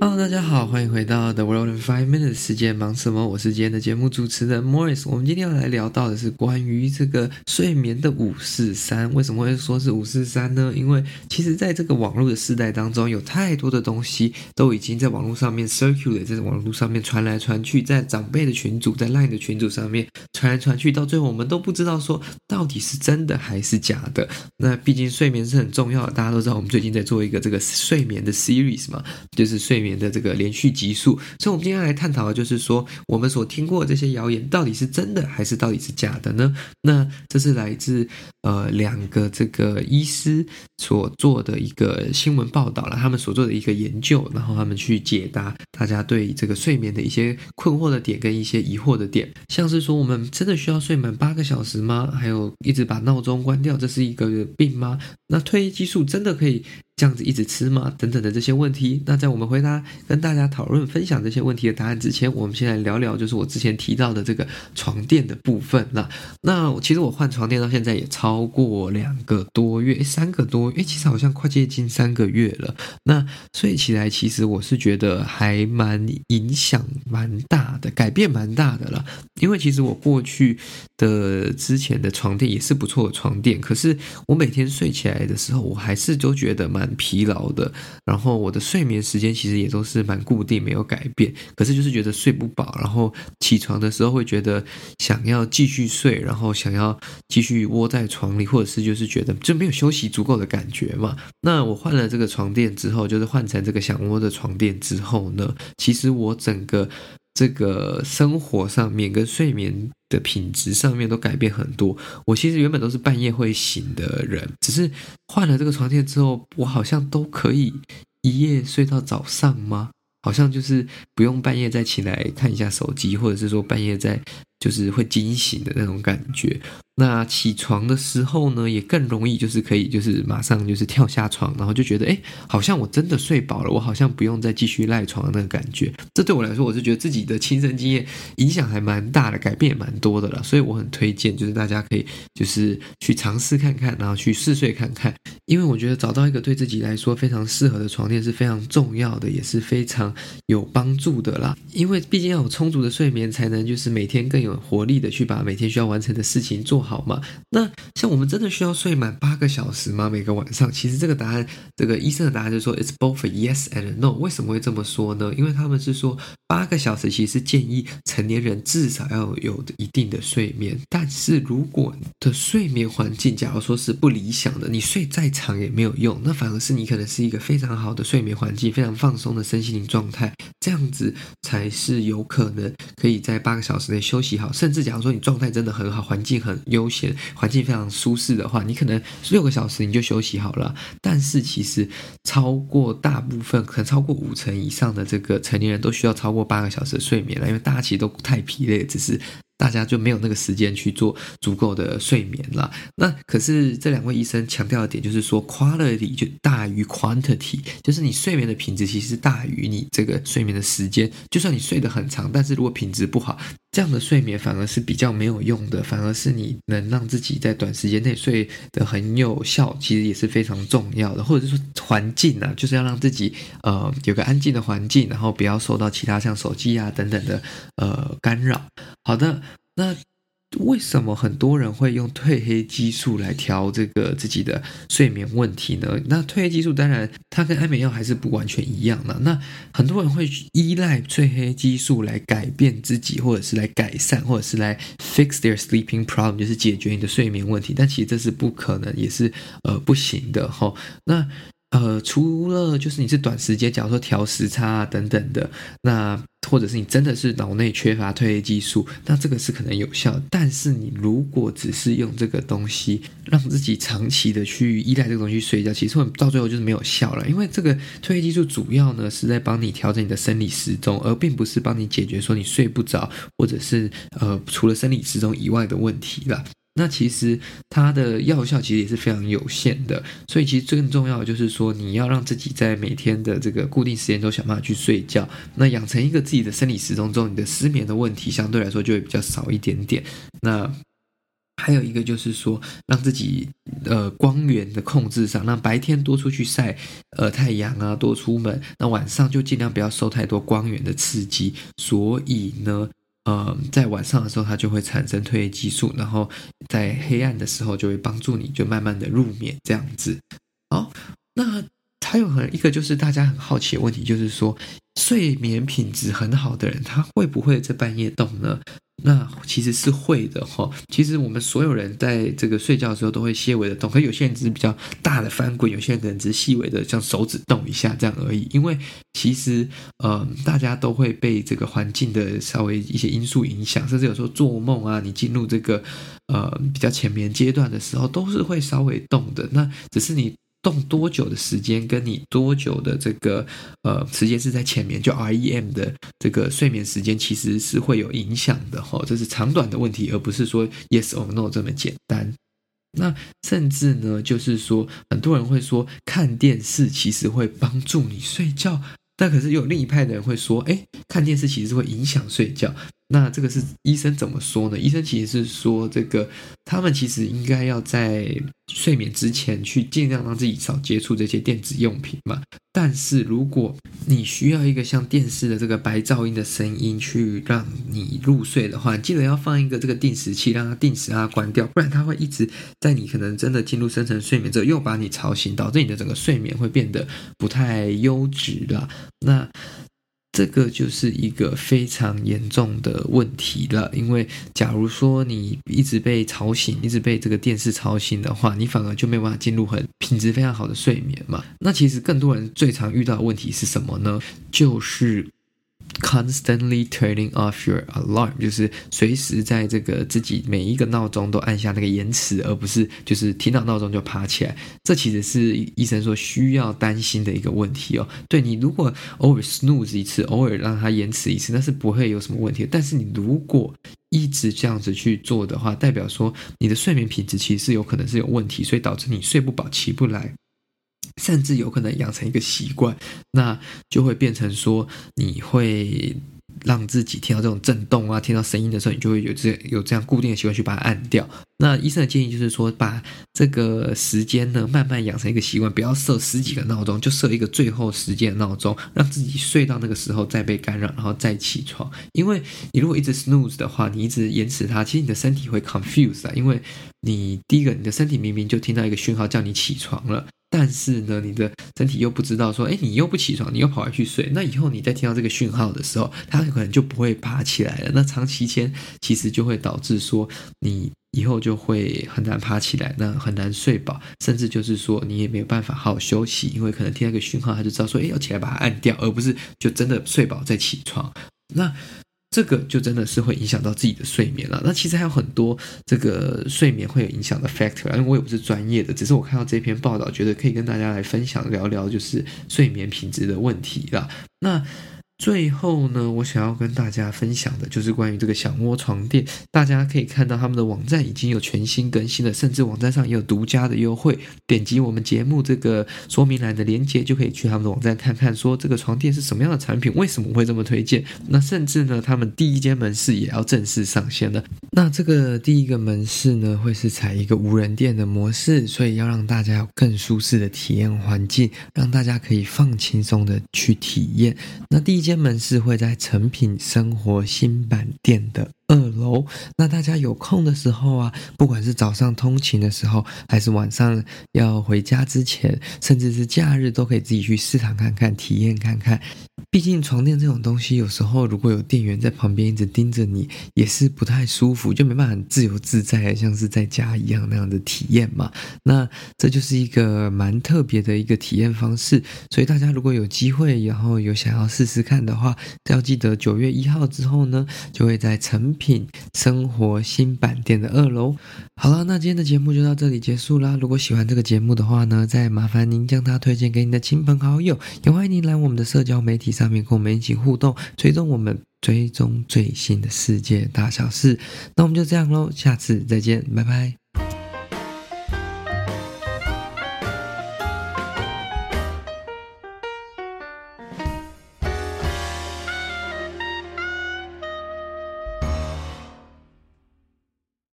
Hello，大家好，欢迎回到 The World in Five Minutes。世界忙什么？我是今天的节目主持人 Morris。我们今天要来聊到的是关于这个睡眠的五四三。为什么会说是五四三呢？因为其实在这个网络的时代当中，有太多的东西都已经在网络上面 circulate，在网络上面传来传去，在长辈的群组，在 Line 的群组上面传来传去，到最后我们都不知道说到底是真的还是假的。那毕竟睡眠是很重要的，大家都知道，我们最近在做一个这个睡眠的 series 嘛，就是睡眠。的这个连续集数，所以我们今天来探讨的就是说，我们所听过的这些谣言到底是真的还是到底是假的呢？那这是来自呃两个这个医师所做的一个新闻报道了，他们所做的一个研究，然后他们去解答大家对这个睡眠的一些困惑的点跟一些疑惑的点，像是说我们真的需要睡满八个小时吗？还有一直把闹钟关掉，这是一个病吗？那褪黑激素真的可以？这样子一直吃吗？等等的这些问题。那在我们回答跟大家讨论分享这些问题的答案之前，我们先来聊聊，就是我之前提到的这个床垫的部分。那那其实我换床垫到现在也超过两个多月，三个多月，其实好像快接近三个月了。那睡起来其实我是觉得还蛮影响蛮大的，改变蛮大的了。因为其实我过去的之前的床垫也是不错的床垫，可是我每天睡起来的时候，我还是都觉得蛮。疲劳的，然后我的睡眠时间其实也都是蛮固定，没有改变。可是就是觉得睡不饱，然后起床的时候会觉得想要继续睡，然后想要继续窝在床里，或者是就是觉得就没有休息足够的感觉嘛。那我换了这个床垫之后，就是换成这个想窝的床垫之后呢，其实我整个。这个生活上面跟睡眠的品质上面都改变很多。我其实原本都是半夜会醒的人，只是换了这个床垫之后，我好像都可以一夜睡到早上吗？好像就是不用半夜再起来看一下手机，或者是说半夜再就是会惊醒的那种感觉。那起床的时候呢，也更容易，就是可以，就是马上就是跳下床，然后就觉得，哎，好像我真的睡饱了，我好像不用再继续赖床那个感觉。这对我来说，我是觉得自己的亲身经验影响还蛮大的，改变也蛮多的了。所以我很推荐，就是大家可以就是去尝试看看，然后去试睡看看。因为我觉得找到一个对自己来说非常适合的床垫是非常重要的，也是非常有帮助的啦。因为毕竟要有充足的睡眠，才能就是每天更有活力的去把每天需要完成的事情做好。嘛？那像我们真的需要睡满八个小时吗？每个晚上？其实这个答案，这个医生的答案就是说，it's both yes and no。为什么会这么说呢？因为他们是说，八个小时其实建议成年人至少要有一定的睡眠。但是如果的睡眠环境，假如说是不理想的，你睡再长也没有用，那反而是你可能是一个非常好的睡眠环境，非常放松的身心灵状态，这样子才是有可能可以在八个小时内休息好。甚至假如说你状态真的很好，环境很。悠闲环境非常舒适的话，你可能六个小时你就休息好了。但是其实超过大部分，可能超过五成以上的这个成年人都需要超过八个小时的睡眠了，因为大家其实都太疲累，只是。大家就没有那个时间去做足够的睡眠了。那可是这两位医生强调的点就是说，quality 就大于 quantity，就是你睡眠的品质其实大于你这个睡眠的时间。就算你睡得很长，但是如果品质不好，这样的睡眠反而是比较没有用的。反而是你能让自己在短时间内睡得很有效，其实也是非常重要的。或者是说环境啊，就是要让自己呃有个安静的环境，然后不要受到其他像手机啊等等的呃干扰。好的。那为什么很多人会用褪黑激素来调这个自己的睡眠问题呢？那褪黑激素当然它跟安眠药还是不完全一样的。那很多人会依赖褪黑激素来改变自己，或者是来改善，或者是来 fix their sleeping problem，就是解决你的睡眠问题。但其实这是不可能，也是呃不行的齁。那呃，除了就是你是短时间，假如说调时差啊等等的，那或者是你真的是脑内缺乏褪黑激素，那这个是可能有效。但是你如果只是用这个东西让自己长期的去依赖这个东西睡觉，其实到最后就是没有效了。因为这个褪黑激素主要呢是在帮你调整你的生理时钟，而并不是帮你解决说你睡不着或者是呃除了生理时钟以外的问题了。那其实它的药效其实也是非常有限的，所以其实最重要的就是说，你要让自己在每天的这个固定时间都想办法去睡觉，那养成一个自己的生理时钟之后，你的失眠的问题相对来说就会比较少一点点。那还有一个就是说，让自己呃光源的控制上，让白天多出去晒呃太阳啊，多出门，那晚上就尽量不要受太多光源的刺激。所以呢，呃，在晚上的时候，它就会产生褪黑激素，然后在黑暗的时候就会帮助你就慢慢的入眠这样子。好，那还有很一个就是大家很好奇的问题，就是说睡眠品质很好的人，他会不会在半夜动呢？那其实是会的哈，其实我们所有人在这个睡觉的时候都会些微的动，可有些人只是比较大的翻滚，有些人只是细微的像手指动一下这样而已。因为其实呃，大家都会被这个环境的稍微一些因素影响，甚至有时候做梦啊，你进入这个呃比较浅眠阶段的时候，都是会稍微动的。那只是你。动多久的时间，跟你多久的这个呃时间是在前面，就 REM 的这个睡眠时间，其实是会有影响的哈。这是长短的问题，而不是说 yes or no 这么简单。那甚至呢，就是说很多人会说看电视其实会帮助你睡觉，但可是有另一派的人会说，哎，看电视其实是会影响睡觉。那这个是医生怎么说呢？医生其实是说，这个他们其实应该要在睡眠之前去尽量让自己少接触这些电子用品嘛。但是如果你需要一个像电视的这个白噪音的声音去让你入睡的话，记得要放一个这个定时器，让它定时让它关掉，不然它会一直在你可能真的进入深层睡眠之后又把你吵醒，导致你的整个睡眠会变得不太优质了。那。这个就是一个非常严重的问题了，因为假如说你一直被吵醒，一直被这个电视吵醒的话，你反而就没有办法进入很品质非常好的睡眠嘛。那其实更多人最常遇到的问题是什么呢？就是。Constantly turning off your alarm，就是随时在这个自己每一个闹钟都按下那个延迟，而不是就是听到闹钟就爬起来。这其实是医生说需要担心的一个问题哦。对，你如果偶尔 snooze 一次，偶尔让它延迟一次，那是不会有什么问题。但是你如果一直这样子去做的话，代表说你的睡眠品质其实是有可能是有问题，所以导致你睡不饱、起不来。甚至有可能养成一个习惯，那就会变成说，你会让自己听到这种震动啊，听到声音的时候，你就会有这有这样固定的习惯去把它按掉。那医生的建议就是说，把这个时间呢慢慢养成一个习惯，不要设十几个闹钟，就设一个最后时间的闹钟，让自己睡到那个时候再被干扰，然后再起床。因为你如果一直 snooze 的话，你一直延迟它，其实你的身体会 confuse 啊，因为你第一个，你的身体明明就听到一个讯号叫你起床了。但是呢，你的身体又不知道说，哎，你又不起床，你又跑回去睡。那以后你再听到这个讯号的时候，它可能就不会爬起来了。那长期间其实就会导致说，你以后就会很难爬起来，那很难睡饱，甚至就是说你也没有办法好好休息，因为可能听到一个讯号，他就知道说，哎，要起来把它按掉，而不是就真的睡饱再起床。那。这个就真的是会影响到自己的睡眠了。那其实还有很多这个睡眠会有影响的 factor，因为我也不是专业的，只是我看到这篇报道，觉得可以跟大家来分享聊聊，就是睡眠品质的问题了。那。最后呢，我想要跟大家分享的就是关于这个小窝床垫。大家可以看到他们的网站已经有全新更新了，甚至网站上也有独家的优惠。点击我们节目这个说明栏的链接，就可以去他们的网站看看，说这个床垫是什么样的产品，为什么会这么推荐。那甚至呢，他们第一间门市也要正式上线了。那这个第一个门市呢，会是采一个无人店的模式，所以要让大家有更舒适的体验环境，让大家可以放轻松的去体验。那第一。间门市会在成品生活新版店的二楼，那大家有空的时候啊，不管是早上通勤的时候，还是晚上要回家之前，甚至是假日，都可以自己去市场看看，体验看看。毕竟床垫这种东西，有时候如果有店员在旁边一直盯着你，也是不太舒服，就没办法很自由自在，像是在家一样那样的体验嘛。那这就是一个蛮特别的一个体验方式，所以大家如果有机会，然后有想要试试看的话，要记得九月一号之后呢，就会在诚品生活新板店的二楼。好了，那今天的节目就到这里结束啦。如果喜欢这个节目的话呢，再麻烦您将它推荐给你的亲朋好友，也欢迎您来我们的社交媒体上面跟我们一起互动，追踪我们追踪最新的世界大小事。那我们就这样喽，下次再见，拜拜。